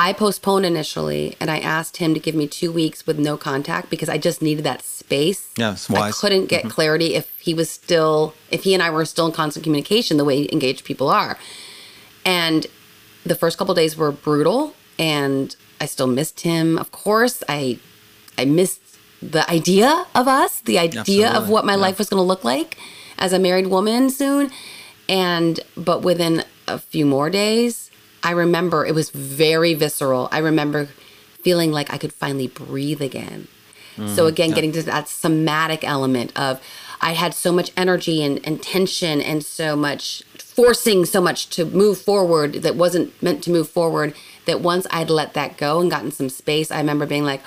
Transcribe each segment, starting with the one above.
I postponed initially and I asked him to give me two weeks with no contact because I just needed that space. Yeah, it's I couldn't get mm-hmm. clarity if he was still, if he and I were still in constant communication the way engaged people are. And the first couple days were brutal and I still missed him. Of course, I I missed the idea of us, the idea of what my yeah. life was going to look like as a married woman soon. And but within a few more days, I remember it was very visceral. I remember feeling like I could finally breathe again. Mm, so again, getting to that somatic element of I had so much energy and, and tension and so much forcing so much to move forward that wasn't meant to move forward that once I'd let that go and gotten some space, I remember being like,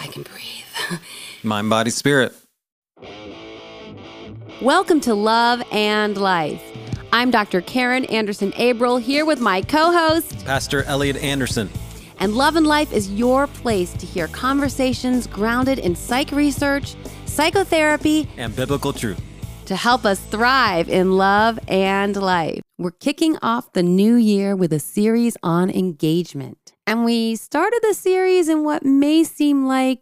I can breathe. Mind, body, spirit. Welcome to Love and Life. I'm Dr. Karin Anderson Abril here with my co host, Pastor Elliott Anderson. and Love and Life is your place to hear conversations grounded in psych research, psychotherapy, And biblical truth. to help us thrive in love and life. We're kicking off the new year with a series on engagement. And we started the series in what may seem like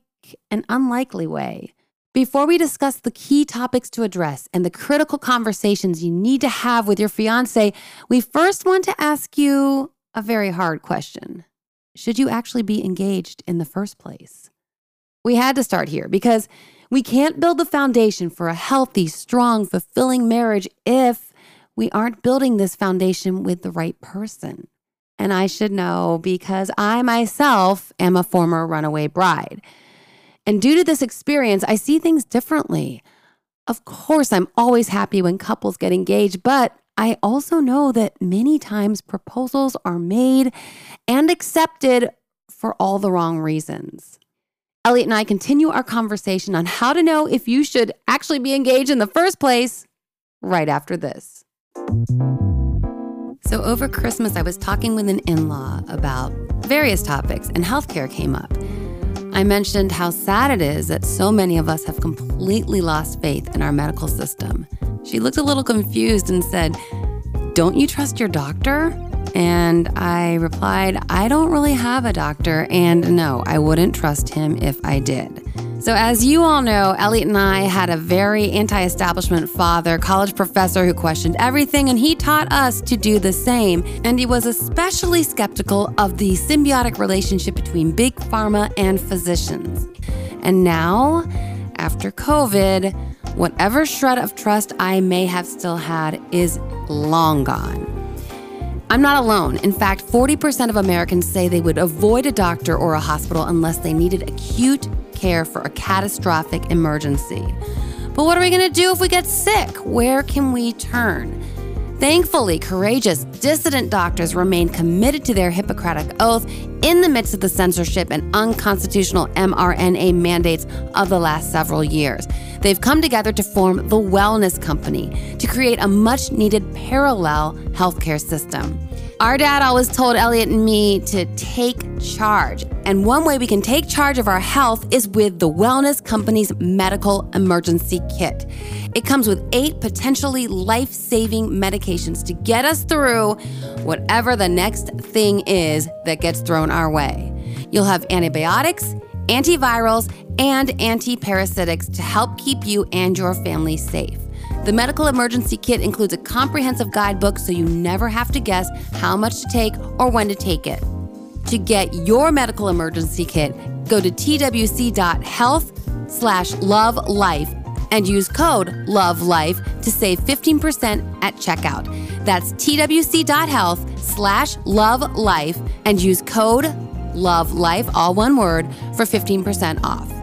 an unlikely way. Before we discuss the key topics to address and the critical conversations you need to have with your fiance, we first want to ask you a very hard question Should you actually be engaged in the first place? We had to start here because we can't build the foundation for a healthy, strong, fulfilling marriage if we aren't building this foundation with the right person. And I should know because I myself am a former runaway bride. And due to this experience, I see things differently. Of course, I'm always happy when couples get engaged, but I also know that many times proposals are made and accepted for all the wrong reasons. Elliott and I continue our conversation on how to know if you should actually be engaged in the first place right after this. So, over Christmas, I was talking with an in law about various topics, and healthcare came up. I mentioned how sad it is that so many of us have completely lost faith in our medical system. She looked a little confused and said, Don't you trust your doctor? And I replied, I don't really have a doctor, and no, I wouldn't trust him if I did. So, as you all know, Elliott and I had a very anti establishment father, college professor who questioned everything, and he taught us to do the same. And he was especially skeptical of the symbiotic relationship between big pharma and physicians. And now, after COVID, whatever shred of trust I may have still had is long gone. I'm not alone. In fact, 40% of Americans say they would avoid a doctor or a hospital unless they needed acute care for a catastrophic emergency. But what are we going to do if we get sick? Where can we turn? Thankfully, courageous, dissident doctors remain committed to their Hippocratic oath in the midst of the censorship and unconstitutional mRNA mandates of the last several years. They've come together to form the Wellness Company to create a much needed parallel healthcare system. Our dad always told Elliott and me to take charge. And one way we can take charge of our health is with the Wellness Company's medical emergency kit. It comes with eight potentially life saving medications to get us through whatever the next thing is that gets thrown our way. You'll have antibiotics, antivirals, and antiparasitics to help keep you and your family safe. The medical emergency kit includes a comprehensive guidebook so you never have to guess how much to take or when to take it. To get your medical emergency kit, go to twc.health slash love life and use code love life to save 15% at checkout. That's twc.health slash love life and use code love life, all one word, for 15% off.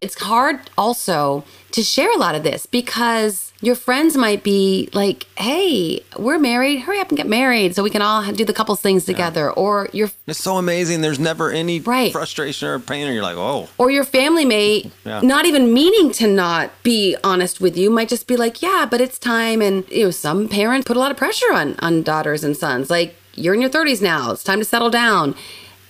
It's hard also to share a lot of this because your friends might be like, "Hey, we're married. Hurry up and get married so we can all do the couples things together." Or your It's so amazing. There's never any Right. frustration or pain, and you're like, oh, or your family may Yeah. not even meaning to not be honest with you might just be like, "Yeah, but it's time." And you know, some parents put a lot of pressure on on daughters and sons. Like, "You're in your 30s now. It's time to settle down."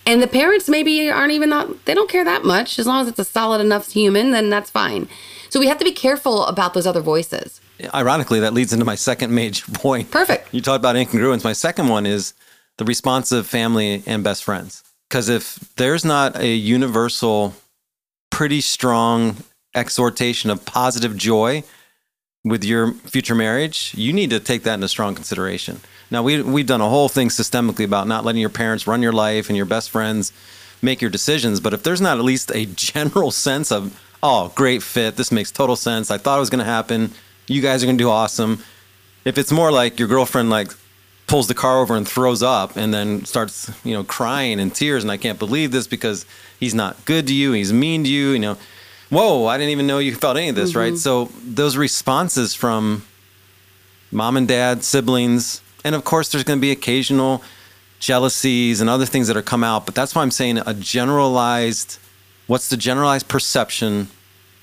And the parents maybe aren't even not they don't care that much as long as it's a solid enough human, then that's fine. So we have to be careful about those other voices. ironically, that leads into my second major point. Perfect. You talked about incongruence. My second one is the responsive family and best friends. Because if there's not a universal, pretty strong exhortation of positive joy with your future marriage, you need to take that into strong consideration. Now, we, we've done a whole thing systemically about not letting your parents run your life and your best friends make your decisions. But if there's not at least a general sense of, oh, great fit, this makes total sense, I thought it was going to happen, you guys are going to do awesome. If it's more like your girlfriend, like, pulls the car over and throws up and then starts, you know, crying in tears and I can't believe this because he's not good to you, he's mean to you, you know. Whoa, I didn't even know you felt any of this, right? So those responses from mom and dad, siblings, and of course there's going to be occasional jealousies and other things that are come out, but that's why I'm saying a generalized what's the generalized perception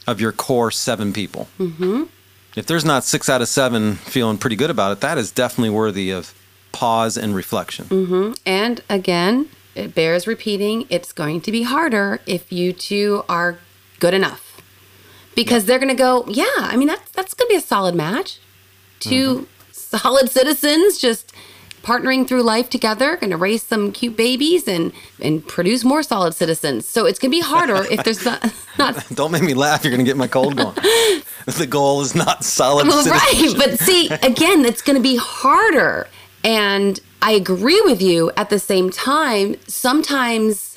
of your core 7 people? Mhm. If there's not 6 out of 7 feeling pretty good about it, that is definitely worthy of pause and reflection. And again, it bears repeating, it's going to be harder if you two are good enough. Because they're going to go, yeah, I mean, that's, that's going to be a solid match. 2 mm-hmm. solid citizens just partnering through life together, going to raise some cute babies and, and produce more solid citizens. So it's going to be harder if there's not, not Don't make me laugh, you're going to get my cold going. the goal is not solid Well, right. But see, again, it's going to be harder. And I agree with you at the same time. Sometimes,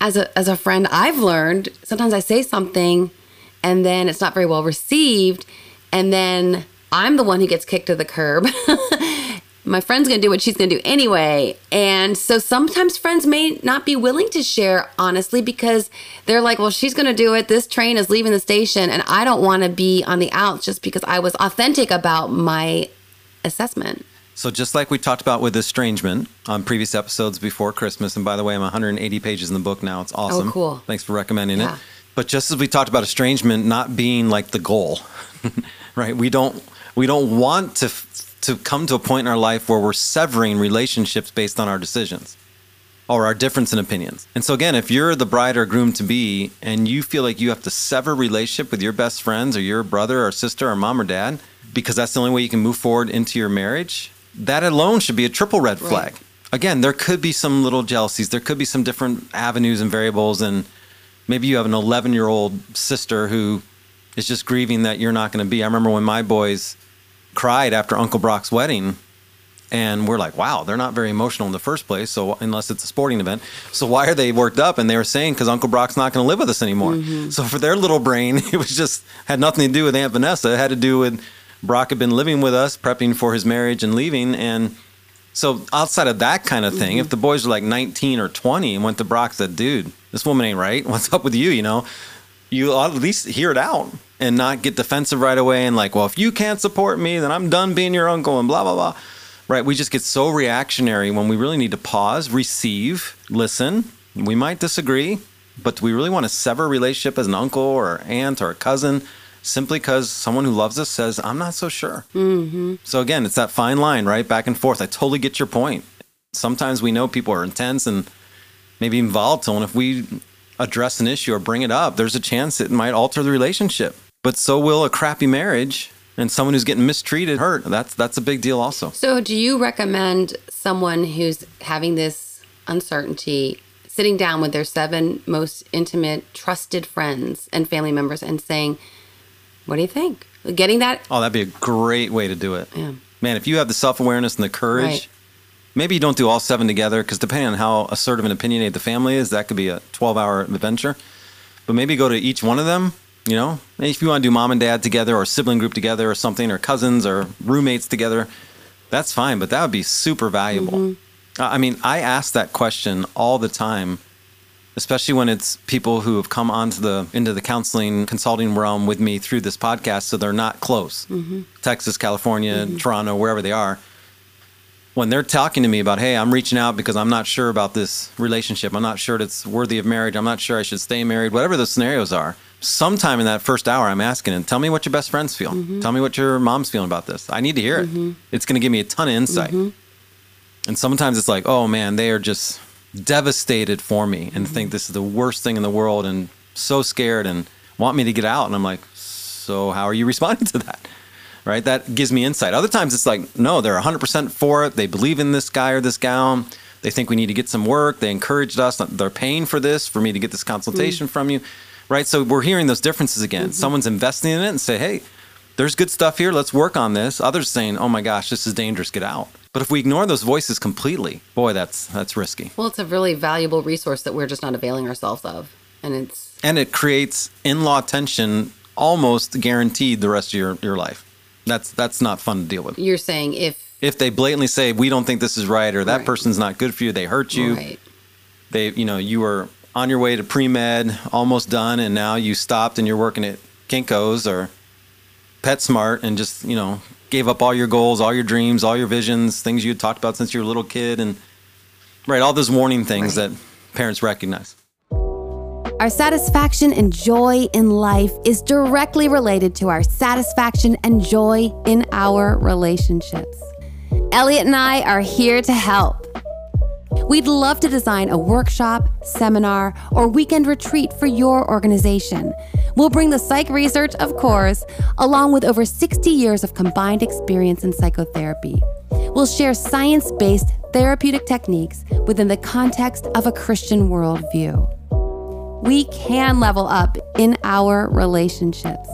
as a, as a friend, I've learned sometimes I say something and then it's not very well received. And then I'm the one who gets kicked to the curb. My friend's going to do what she's going to do anyway. And so sometimes friends may not be willing to share honestly because they're like, well, she's going to do it. This train is leaving the station. And I don't want to be on the outs just because I was authentic about my assessment. So just like we talked about with estrangement on previous episodes before Christmas, and by the way, I'm 180 pages in the book now. It's oh, awesome. Oh, cool. Thanks for recommending Yeah. it. But just as we talked about estrangement not being like the goal, right? We don't we don't want to to come to a point in our life where we're severing relationships based on our decisions or our difference in opinions. And so again, if you're the bride or groom to be and you feel like you have to sever relationship with your best friends or your brother or sister or mom or dad because that's the only way you can move forward into your marriage, that alone should be a triple red flag. Again, there could be some little jealousies, there could be some different avenues and variables and maybe you have an 11-year-old sister who is just grieving that you're not going to be. I remember when my boys cried after Uncle Brock's wedding and we're like, wow, they're not very emotional in the first place. So unless it's a sporting event, so why are they worked up? And they were saying because Uncle Brock's not going to live with us anymore. Mm-hmm. So for their little brain, it was just had nothing to do with Aunt Vanessa. It had to do with Brock had been living with us, prepping for his marriage and leaving. And so outside of that kind of thing, mm-hmm. if the boys were like 19 or 20 and went to Brock and said, dude, this woman ain't right. What's up with you? You know, you ought at least hear it out and not get defensive right away and like, well, if you can't support me, then I'm done being your uncle and blah, blah, blah. Right. We just get so reactionary when we really need to pause, receive, listen. We might disagree, but do we really want to sever a relationship as an uncle or aunt or a cousin simply because someone who loves us says, I'm not so sure? Mm-hmm. So again, it's that fine line, right? Back and forth. I totally get your point. Sometimes we know people are intense and maybe even volatile. And if we address an issue or bring it up, there's a chance it might alter the relationship. But so will a crappy marriage and someone who's getting mistreated hurt. That's that's a big deal also. So, do you recommend someone who's having this uncertainty sitting down with their seven most intimate, trusted friends and family members and saying, What do you think? Getting that? Oh, that'd be a great way to do it. Yeah. Man, if you have the self awareness and the courage, Right. maybe you don't do all seven together because depending on how assertive and opinionated the family is, that could be a 12 hour adventure. But maybe go to each one of them. You know, Maybe if you want to do mom and dad together or sibling group together or something, or cousins or roommates together, that's fine. But that would be super valuable. Uh, I mean, I ask that question all the time, especially when it's people who have come onto the into the counseling consulting realm with me through this podcast, so they're not close. Mm-hmm. Texas, California, mm-hmm. Toronto, wherever they are. When they're talking to me about, hey, I'm reaching out because I'm not sure about this relationship. I'm not sure it's worthy of marriage. I'm not sure I should stay married. Whatever the scenarios are, sometime in that first hour, I'm asking, and tell me what your best friends feel. Mm-hmm. Tell me what your mom's feeling about this. I need to hear it. It's going to give me a ton of insight. And sometimes it's like, oh man, they are just devastated for me and think this is the worst thing in the world and so scared and want me to get out. And I'm like, so how are you responding to that? right? That gives me insight. Other times it's like, no, they're 100% for it. They believe in this guy or this gal. They think we need to get some work. They encouraged us. They're paying for this for me to get this consultation mm. from you, right? So we're hearing those differences again. Mm-hmm. Someone's investing in it and say, hey, there's good stuff here. Let's work on this. Others saying, oh my gosh, this is dangerous. Get out. But if we ignore those voices completely, boy, that's that's risky. Well, it's a really valuable resource that we're just not availing ourselves of, and it's and it creates in-law tension almost guaranteed the rest of your, your life. That's that's not fun to deal with. You're saying if if they blatantly say we don't think this is right or that right. person's not good for you, they hurt you. Right. They you know you were on your way to pre med, almost done, and now you stopped and you're working at Kinko's or PetSmart and just you know gave up all your goals, all your dreams, all your visions, things you had talked about since you were a little kid, and right, all those warning things right. that parents recognize. Our satisfaction and joy in life is directly related to our satisfaction and joy in our relationships. Elliott and I are here to help. We'd love to design a workshop, seminar, or weekend retreat for your organization. We'll bring the psych research, of course, along with over 60 years of combined experience in psychotherapy. We'll share science based therapeutic techniques within the context of a Christian worldview. We can level up in our relationships.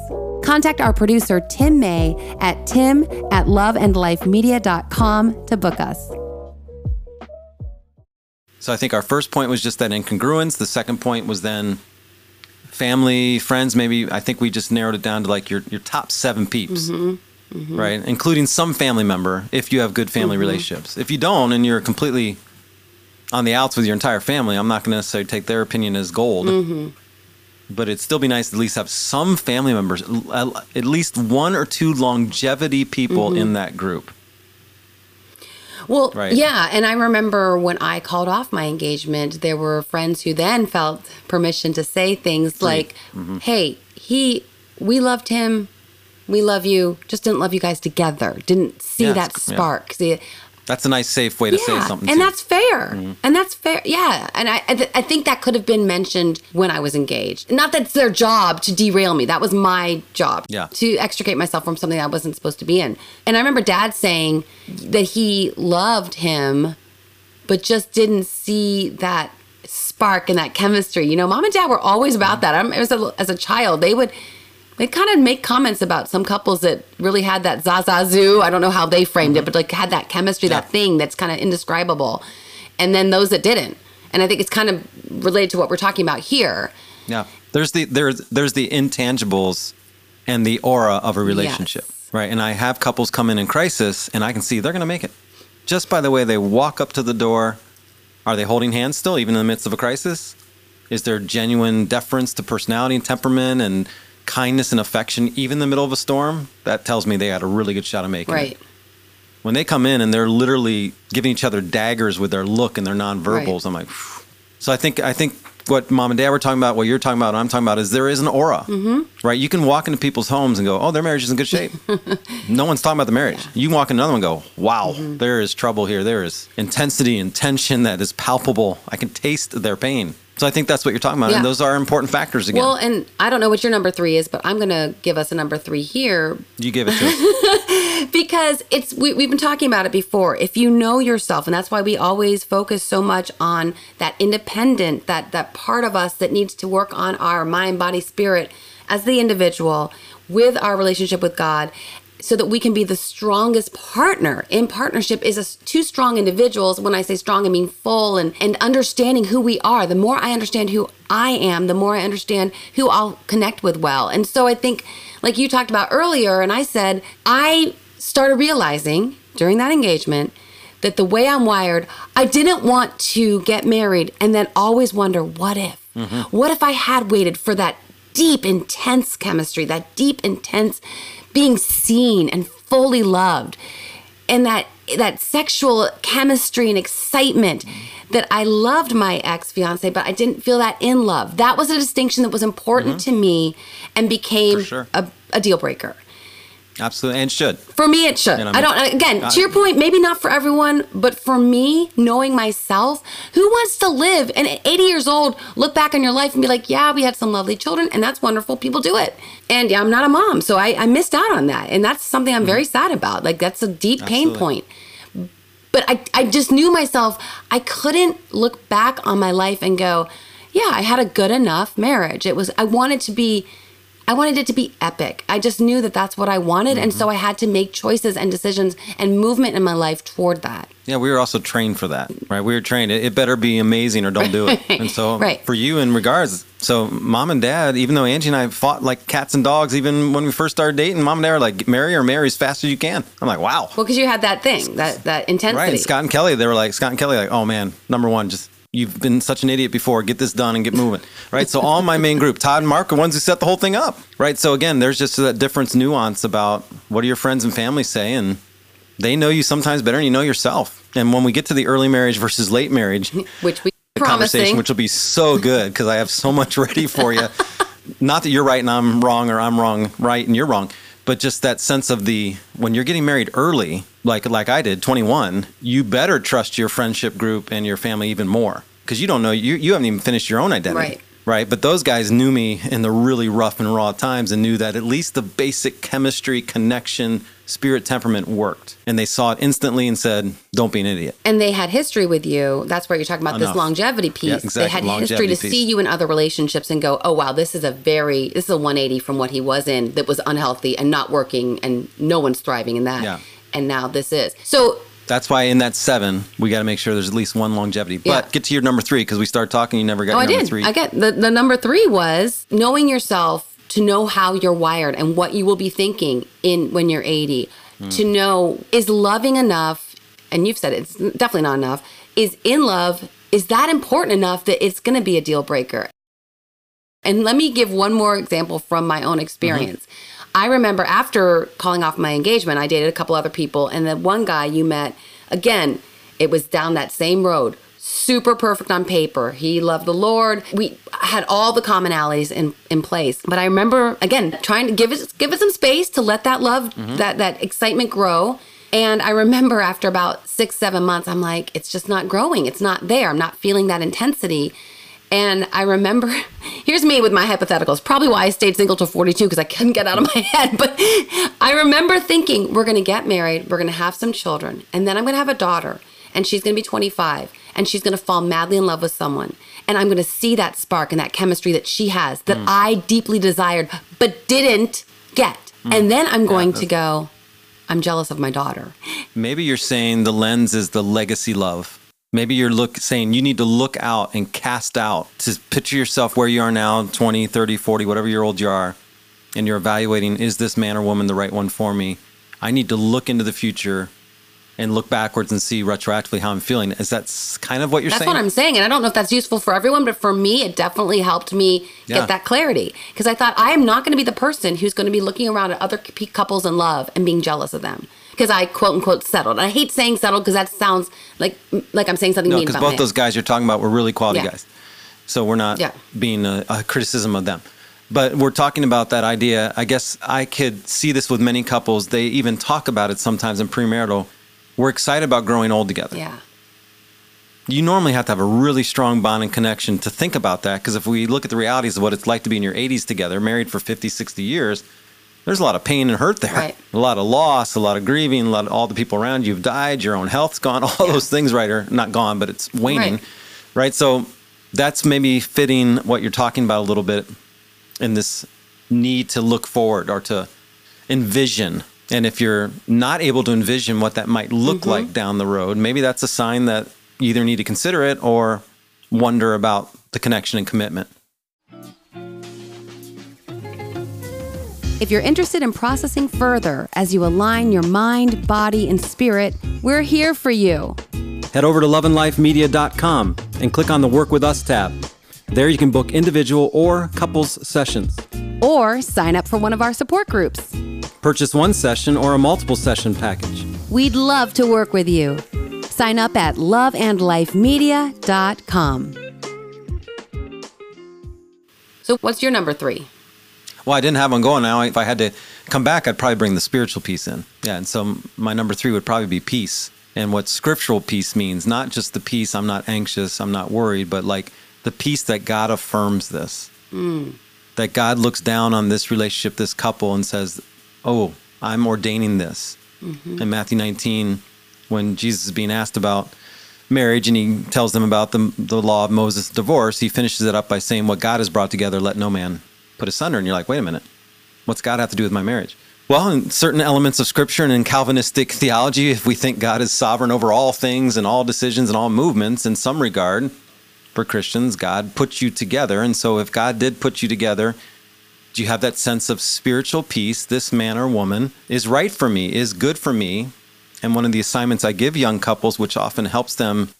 Contact our producer, Tim May, at tim at loveandlifemedia.com to book us. So I think our first point was just that incongruence. The second point was then family, friends. Maybe I think we just narrowed it down to like your, your top seven peeps, mm-hmm. Mm-hmm. right? Including some family member if you have good family mm-hmm. relationships. If you don't and you're completely on the outs with your entire family, I'm not going to necessarily take their opinion as gold. Mm-hmm. But it'd still be nice to at least have some family members, at least one or two longevity people mm-hmm. in that group. Well, right. yeah. And I remember when I called off my engagement, there were friends who then felt permission to say things like, mm-hmm. hey, he, we loved him. We love you. Just didn't love you guys together. Didn't see yes, that spark. Yeah. See, that's a nice, safe way to yeah, say something. And too. that's fair. Mm-hmm. And that's fair. Yeah. And I, I, th- I, think that could have been mentioned when I was engaged. Not that it's their job to derail me. That was my job. Yeah. To extricate myself from something I wasn't supposed to be in. And I remember dad saying that he loved him, but just didn't see that spark and that chemistry. You know, mom and dad were always about that. I as a, as a child, they would they kind of make comments about some couples that really had that zazazoo. I don't know how they framed mm-hmm. it, but like had that chemistry, yeah. that thing that's kind of indescribable. And then those that didn't. And I think it's kind of related to what we're talking about here. Yeah. There's the there's there's the intangibles and the aura of a relationship. Yes. Right. And I have couples come in in crisis and I can see they're going to make it. Just by the way they walk up to the door, are they holding hands still even in the midst of a crisis? Is there genuine deference to personality and temperament and kindness and affection, even in the middle of a storm, that tells me they had a really good shot of making right. it. When they come in and they're literally giving each other daggers with their look and their nonverbals, right. I'm like, Phew. so I think I think what mom and dad were talking about, what you're talking about, I'm talking about is there is an aura, mm-hmm. right? You can walk into people's homes and go, oh, their marriage is in good shape. no one's talking about the marriage. Yeah. You can walk in another one and go, wow, mm-hmm. there is trouble here. There is intensity and tension that is palpable. I can taste their pain. So I think that's what you're talking about, yeah. and those are important factors again. Well, and I don't know what your number three is, but I'm going to give us a number three here. You give it to us because it's we, we've been talking about it before. If you know yourself, and that's why we always focus so much on that independent, that that part of us that needs to work on our mind, body, spirit as the individual with our relationship with God so that we can be the strongest partner. In partnership is a, two strong individuals. When i say strong i mean full and, and understanding who we are. The more i understand who i am the more i understand who i'll connect with well. And so i think like you talked about earlier and i said i started realizing during that engagement that the way i'm wired i didn't want to get married and then always wonder what if? Mm-hmm. what if i had waited for that deep intense chemistry that deep intense being seen and fully loved and that that sexual chemistry and excitement that I loved my ex fiance, but I didn't feel that in love. That was a distinction that was important mm-hmm. to me and became sure. a, a, deal breaker. Absolutely, and should. For me, it should. You know, I don't. Again, to your point, maybe not for everyone, but for me, knowing myself, who wants to live and at 80 years old, look back on your life and be like, "Yeah, we had some lovely children, and that's wonderful. People do it." And yeah, I'm not a mom, so I, I missed out on that, and that's something I'm mm-hmm. very sad about. Like that's a deep pain Absolutely. point. But I, I just knew myself. I couldn't look back on my life and go, "Yeah, I had a good enough marriage." It was. I wanted to be. I wanted it to be epic. I just knew that that's what I wanted. And so I had to make choices and decisions and movement in my life toward that. Yeah, we were also trained for that, right? We were trained. It, it better be amazing or don't do it. And so, Right. for you, in regards, so mom and dad, even though Angie and I fought like cats and dogs, even when we first started dating, mom and dad were like, "Marry or marry as fast as you can." I'm like, "Wow." Well, because you had that thing, that, that intensity. Right. Scott and Kelly, they were like, Scott and Kelly, like, oh man, number one, just you've been such an idiot before. Get this done and get moving. Right. So all my main group, Todd and Mark, are ones who set the whole thing up. Right. So again, there's just that difference nuance about what do your friends and family say, and they know you sometimes better than you know yourself. And when we get to the early marriage versus late marriage, which we the conversation, which will be so good because I have so much ready for you. Not that you're right and I'm wrong, or I'm wrong, right and you're wrong, but just that sense of the when you're getting married early, like like I did, 21, you better trust your friendship group and your family even more because you don't know you you haven't even finished your own identity. Right. Right, but those guys knew me in the really rough and raw times and knew that at least the basic chemistry, connection, spirit, temperament worked. And they saw it instantly and said, "Don't be an idiot." and they had history with you. That's where you're talking about Enough. this longevity piece. Yeah, They exactly, had history to piece. see you in other relationships and go, oh wow, this is a very this is a 180 from what he was in that was unhealthy and not working, and no one's thriving in that. Yeah. And now this is so. That's why in that seven, we got to make sure there's at least one longevity. But Yeah. get to your number three because we start talking, you never got Oh, I your number did. three. I get the the number three was knowing yourself to know how you're wired and what you will be thinking in when you're 80. Hmm. To know is loving enough, and you've said it, it's definitely not enough. Is in love is that important enough that it's going to be a deal breaker? And let me give one more example from my own experience. I remember after calling off my engagement, I dated a couple other people, and the one guy you met, again, it was down that same road. Super perfect on paper. He loved the Lord. We had all the commonalities in, in place. But I remember again trying to give it give it some space to let that love, mm-hmm. that that excitement grow. And I remember after about six, seven months, I'm like, it's just not growing. It's not there. I'm not feeling that intensity. And I remember, here's me with my hypotheticals. Probably why I stayed single till 42 because I couldn't get out of my head. But I remember thinking, we're going to get married, we're going to have some children, and then I'm going to have a daughter, and she's going to be 25, and she's going to fall madly in love with someone. And I'm going to see that spark and that chemistry that she has that mm. I deeply desired but didn't get. Mm. And then I'm going to go, I'm jealous of my daughter. Maybe you're saying the lens is the legacy love. Maybe you're look saying you need to look out and cast out to picture yourself where you are now, 20, 30, 40, whatever year old you are, and you're evaluating is this man or woman the right one for me? I need to look into the future and look backwards and see retroactively how I'm feeling. Is that kind of what you're That's saying? That's what I'm saying. And I don't know if that's useful for everyone, but for me, it definitely helped me Yeah. get that clarity. Because I thought, I am not going to be the person who's going to be looking around at other couples in love and being jealous of them. Because I quote unquote settled. I hate saying settled because that sounds like like I'm saying something No, mean because about both me. those guys you're talking about were really quality Yeah. guys. So we're not Yeah. being a, a criticism of them. But we're talking about that idea. I guess I could see this with many couples. They even talk about it sometimes in premarital. We're excited about growing old together. Yeah. You normally have to have a really strong bond and connection to think about that. Because if we look at the realities of what it's like to be in your 80s together, married for 50, 60 years, there's a lot of pain and hurt there. Right. A lot of loss, a lot of grieving, a lot of all the people around you have died, your own health's gone, all those things, right, are not gone, but it's waning. Right. right? So that's maybe fitting what you're talking about a little bit in this need to look forward or to envision. And if you're not able to envision what that might look Mm-hmm. like down the road, maybe that's a sign that you either need to consider it or wonder about the connection and commitment. If you're interested in processing further as you align your mind, body, and spirit, we're here for you. Head over to loveandlifemedia.com and click on the Work With Us tab. There you can book individual or couples sessions. Or sign up for one of our support groups. Purchase one session or a multiple session package. We'd love to work with you. Sign up at loveandlifemedia.com. So what's your number three? Well, I didn't have one going. Now, if I had to come back, I'd probably bring the spiritual piece in. Yeah, and so my number three would probably be peace, and what scriptural peace means, not just the peace. I'm not anxious. I'm not worried, but like the peace that God affirms this. Hmm. That God looks down on this relationship, this couple, and says, "Oh, I'm ordaining this." Mm-hmm. In Matthew 19, when Jesus is being asked about marriage and he tells them about the, the law of Moses divorce, he finishes it up by saying, What God has brought together, let no man put asunder. And you're like, Wait a minute, what's God have to do with my marriage? Well, in certain elements of scripture and in Calvinistic theology, if we think God is sovereign over all things and all decisions and all movements, in some regard, for Christians, God puts you together. And so if God did put you together, do you have that sense of spiritual peace? This man or woman is right for me, is good for me. And one of the assignments I give young couples, which often helps them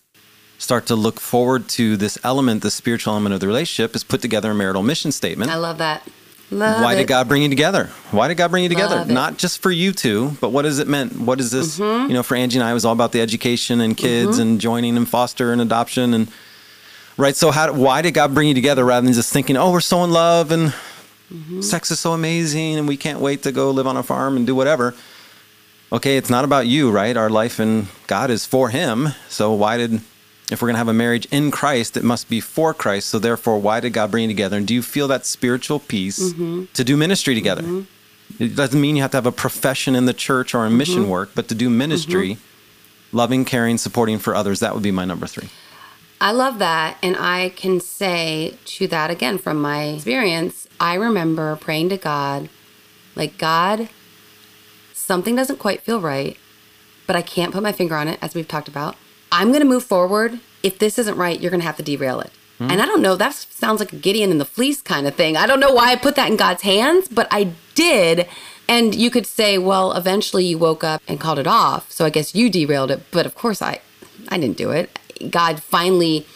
start to look forward to this element, the spiritual element of the relationship, is put together a marital mission statement. I love that. Love Why it. did God bring you together? Why did God bring you together? Love it. Not just for you two, but what does it meant? What is this? Mm-hmm. You know, for Angie and I, it was all about the education and kids and joining and foster and adoption and right. So, how? Why did God bring you together rather than just thinking, oh, we're so in love and Mm-hmm. sex is so amazing and we can't wait to go live on a farm and do whatever? Okay, it's not about you, right? Our life in God is for Him. So why did, if we're going to have a marriage in Christ, it must be for Christ. So therefore, why did God bring you together? And do you feel that spiritual peace mm-hmm. to do ministry together? Mm-hmm. It doesn't mean you have to have a profession in the church or in mm-hmm. mission work, but to do ministry, loving, caring, supporting for others, that would be my number three. I love that. And I can say to that again from my experience, I remember praying to God, like, God, something doesn't quite feel right, but I can't put my finger on it, as we've talked about. I'm going to move forward. If this isn't right, you're going to have to derail it. Hmm? And I don't know, that sounds like a Gideon and the fleece kind of thing. I don't know why I put that in God's hands, but I did. And you could say, well, eventually you woke up and called it off. So I guess you derailed it. But of course, I, I didn't do it. God finally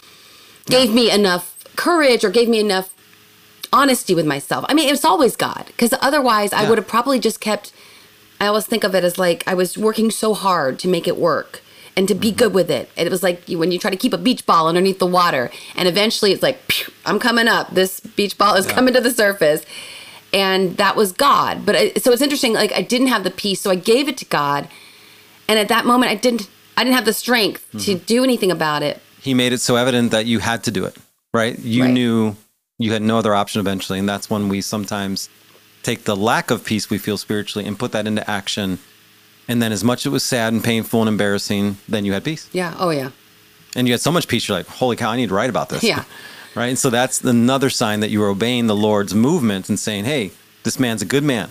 gave me enough courage or gave me enough honesty with myself. I mean, it's always God, because otherwise I would have probably just kept. I always think of it as like I was working so hard to make it work and to be good with it. And it was like when you try to keep a beach ball underneath the water, and eventually it's like, "Pew, I'm coming up. This beach ball is coming to the surface. And that was God. But I, so it's interesting. Like I didn't have the peace, so I gave it to God. And at that moment, I didn't. I didn't have the strength to mm-hmm. do anything about it. He made it so evident that you had to do it, right? You Right. knew you had no other option eventually. And that's when we sometimes take the lack of peace we feel spiritually and put that into action. And then, as much as it was sad and painful and embarrassing, then you had peace. Yeah. Oh yeah. And you had so much peace, you're like, holy cow, I need to write about this. Yeah. right. And so that's another sign that you are obeying the Lord's movement and saying, hey, this man's a good man.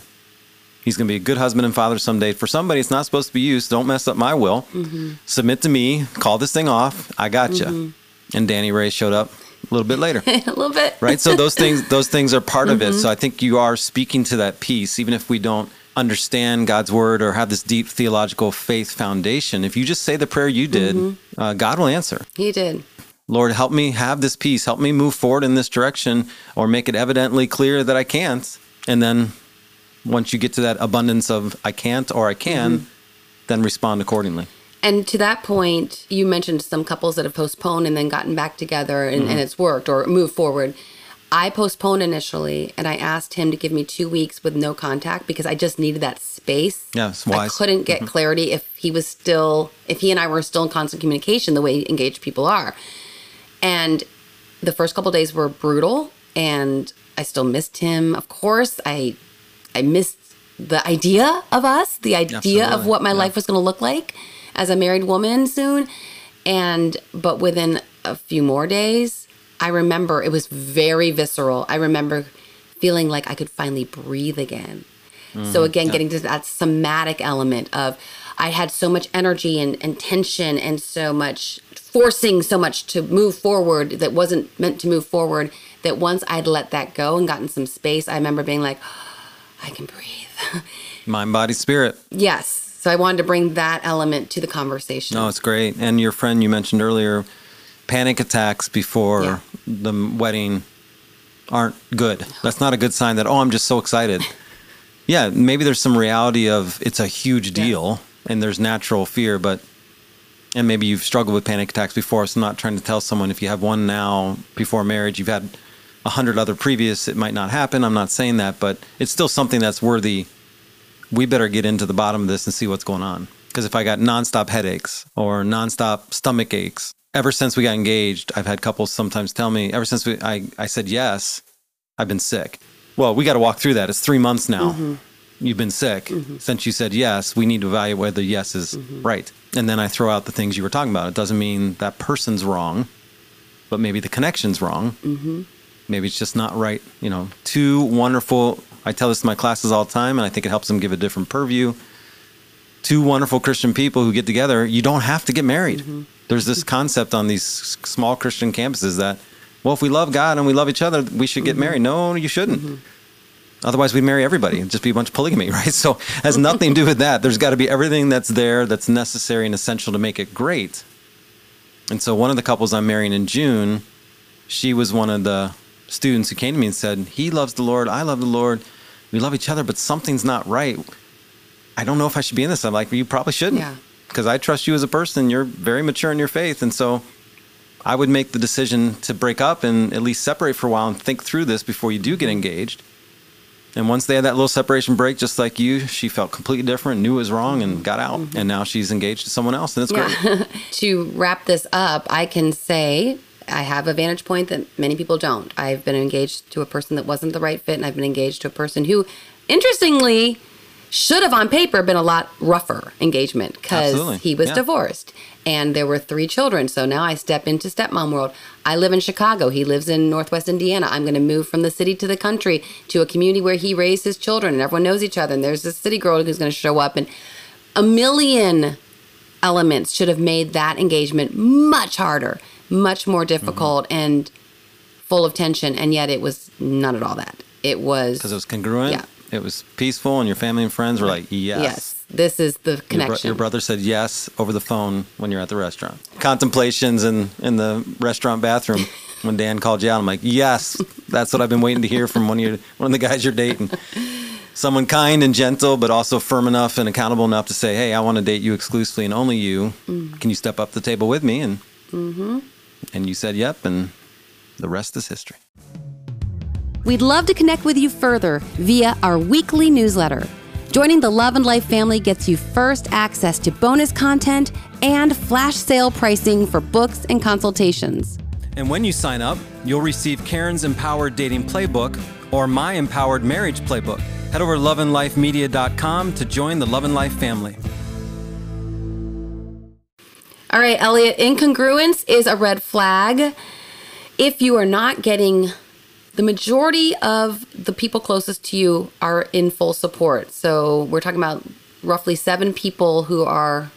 He's going to be a good husband and father someday. For somebody, it's not supposed to be you. So don't mess up my will. Mm-hmm. Submit to me. Call this thing off. I got you. And Danny Ray showed up a little bit later. a little bit. right so those things those things are part of it Mm-hmm. so i think you are speaking to that piece even if we don't understand god's word or have this deep theological faith foundation if you just say the prayer you did Mm-hmm. uh, god will answer He did. lord help me have this peace help me move forward in this direction or make it evidently clear that i can't and then once you get to that abundance of i can't or i can Mm-hmm. then respond accordingly And to that point, you mentioned some couples that have postponed and then gotten back together and, Mm-hmm. and it's worked or moved forward. I postponed initially and I asked him to give me two weeks with no contact because I just needed that space. Yeah, it's I wise. Mm-hmm. couldn't get clarity if he was still, if he and I were still in constant communication the way engaged people are. And the first couple days were brutal and I still missed him. Of course, I I missed the idea of us, the idea of what my yeah. life was going to look like as a married woman soon. And but within a few more days, I remember it was very visceral. I remember feeling like I could finally breathe again. Mm, so again, getting to that somatic element of I had so much energy and, and tension and so much forcing so much to move forward that wasn't meant to move forward that once I'd let that go and gotten some space, I remember being like, I can breathe. mind body spirit yes. So I wanted to bring that element to the conversation. No, it's great. And your friend you mentioned earlier, panic attacks before Yeah. the wedding aren't good. That's not a good sign that, oh, I'm just so excited. yeah, maybe there's some reality of it's a huge deal and there's natural fear, but, and maybe you've struggled with panic attacks before. So I'm not trying to tell someone if you have one now before marriage, you've had a hundred other previous, it might not happen. I'm not saying that, but it's still something that's worthy. We better get into the bottom of this and see what's going on. Because if I got nonstop headaches or nonstop stomach aches, ever since we got engaged, I've had couples sometimes tell me, ever since we, I, I said yes, I've been sick. Well, we got to walk through that. It's three months now. Mm-hmm. You've been sick. Mm-hmm. Since you said yes, we need to evaluate whether yes is mm-hmm. right. And then I throw out the things you were talking about. It doesn't mean that person's wrong, but maybe the connection's wrong. Maybe it's just not right. You know, two wonderful, I tell this to my classes all the time, and I think it helps them give a different purview. Two wonderful Christian people who get together, you don't have to get married. There's this concept on these small Christian campuses that, well, if we love God and we love each other, we should get mm-hmm. married. No, you shouldn't. Mm-hmm. Otherwise, we'd marry everybody. It'd just be a bunch of polygamy, right? So it has nothing to do with that. There's got to be everything that's there that's necessary and essential to make it great. And so one of the couples I'm marrying in June, she was one of the students who came to me and said, He loves the Lord, I love the Lord, we love each other, but something's not right. I don't know if I should be in this. I'm like, You probably shouldn't. Yeah. Because I trust you as a person. You're very mature in your faith. And so I would make the decision to break up and at least separate for a while and think through this before you do get mm-hmm. engaged. And once they had that little separation break, just like you, she felt completely different, knew it was wrong, and got out. Mm-hmm. And now she's engaged to someone else, and it's great. To wrap this up, I can say I have a vantage point that many people don't. I've been engaged to a person that wasn't the right fit, and I've been engaged to a person who, interestingly, should have on paper been a lot rougher engagement because he was Yeah. divorced and there were three children. So now I step into stepmom world. I live in Chicago. He lives in Northwest Indiana. I'm going to move from the city to the country to a community where he raised his children and everyone knows each other. And there's this city girl who's going to show up and a million elements should have made that engagement much harder, much more difficult, mm-hmm. and full of tension. And yet it was none at all that. It was Because it was congruent, Yeah. It was peaceful, and your family and friends were like, yes. yes. This is the Your, bro- connection. your brother said yes over the phone when you're at the restaurant. Contemplations in, in the restaurant bathroom when Dan called you out. I'm like, yes, that's what I've been waiting to hear from one of your one of the guys you're dating. Someone kind and gentle, but also firm enough and accountable enough to say, "Hey, I want to date you exclusively and only you. Mm. Can you step up the table with me?" And Mm-hmm. and you said, "Yep," and the rest is history. We'd love to connect with you further via our weekly newsletter. Joining the Love and Life family gets you first access to bonus content and flash sale pricing for books and consultations. And when you sign up, you'll receive Karin's Empowered Dating Playbook or my Empowered Marriage Playbook. Head over to loveandlifemedia.com to join the Love and Life family. All right, Elliott, incongruence is a red flag. If you are not getting the majority of the people closest to you are in full support. So we're talking about roughly seven people who are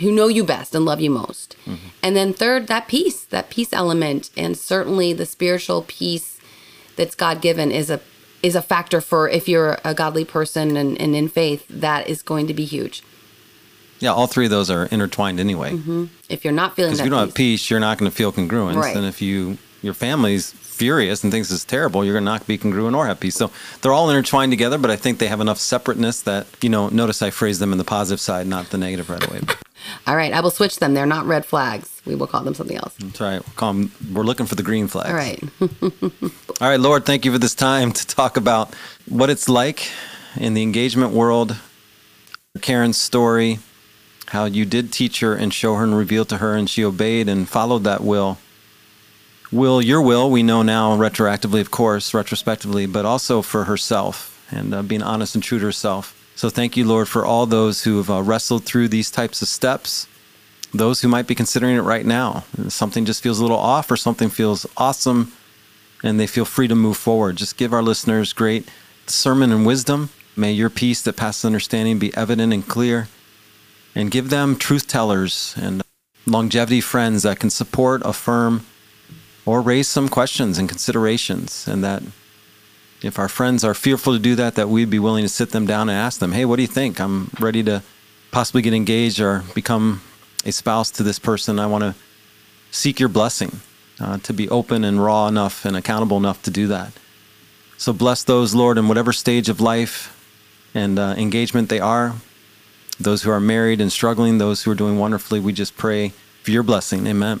who know you best and love you most. Mm-hmm. And then third, that peace, that peace element, and certainly the spiritual peace that's God given is a is a factor for if you're a godly person and, and in faith, that is going to be huge. Yeah, all three of those are intertwined anyway. Mm-hmm. If you're not feeling Because if you don't have peace, peace, you're not going to feel congruence. Right. And if you your family's furious and thinks it's terrible, you're going to not be congruent or have peace. So they're all intertwined together, but I think they have enough separateness that you know. Notice I phrase them in the positive side, not the negative right away. All right, I will switch them. They're not red flags. We will call them something else. That's right. We'll call 'em- we're looking for the green flags. All right. All right, Lord, thank you for this time to talk about what it's like in the engagement world, Karin's story, how you did teach her and show her and reveal to her, and she obeyed and followed that will. Will, your will, we know now retroactively, of course, retrospectively, but also for herself and uh, being honest and true to herself. So thank you, Lord, for all those who have uh, wrestled through these types of steps those who might be considering it right now. Something just feels a little off or something feels awesome and they feel free to move forward. Just give our listeners great sermon and wisdom. May your peace that passes understanding be evident and clear. And give them truth tellers and longevity friends that can support, affirm, or raise some questions and considerations. And that if our friends are fearful to do that, that we'd be willing to sit them down and ask them, hey, what do you think? I'm ready to possibly get engaged or become a spouse to this person. I want to seek your blessing uh, to be open and raw enough and accountable enough to do that. So bless those, Lord, in whatever stage of life and uh, engagement they are. Those who are married and struggling, those who are doing wonderfully, we just pray for your blessing. Amen.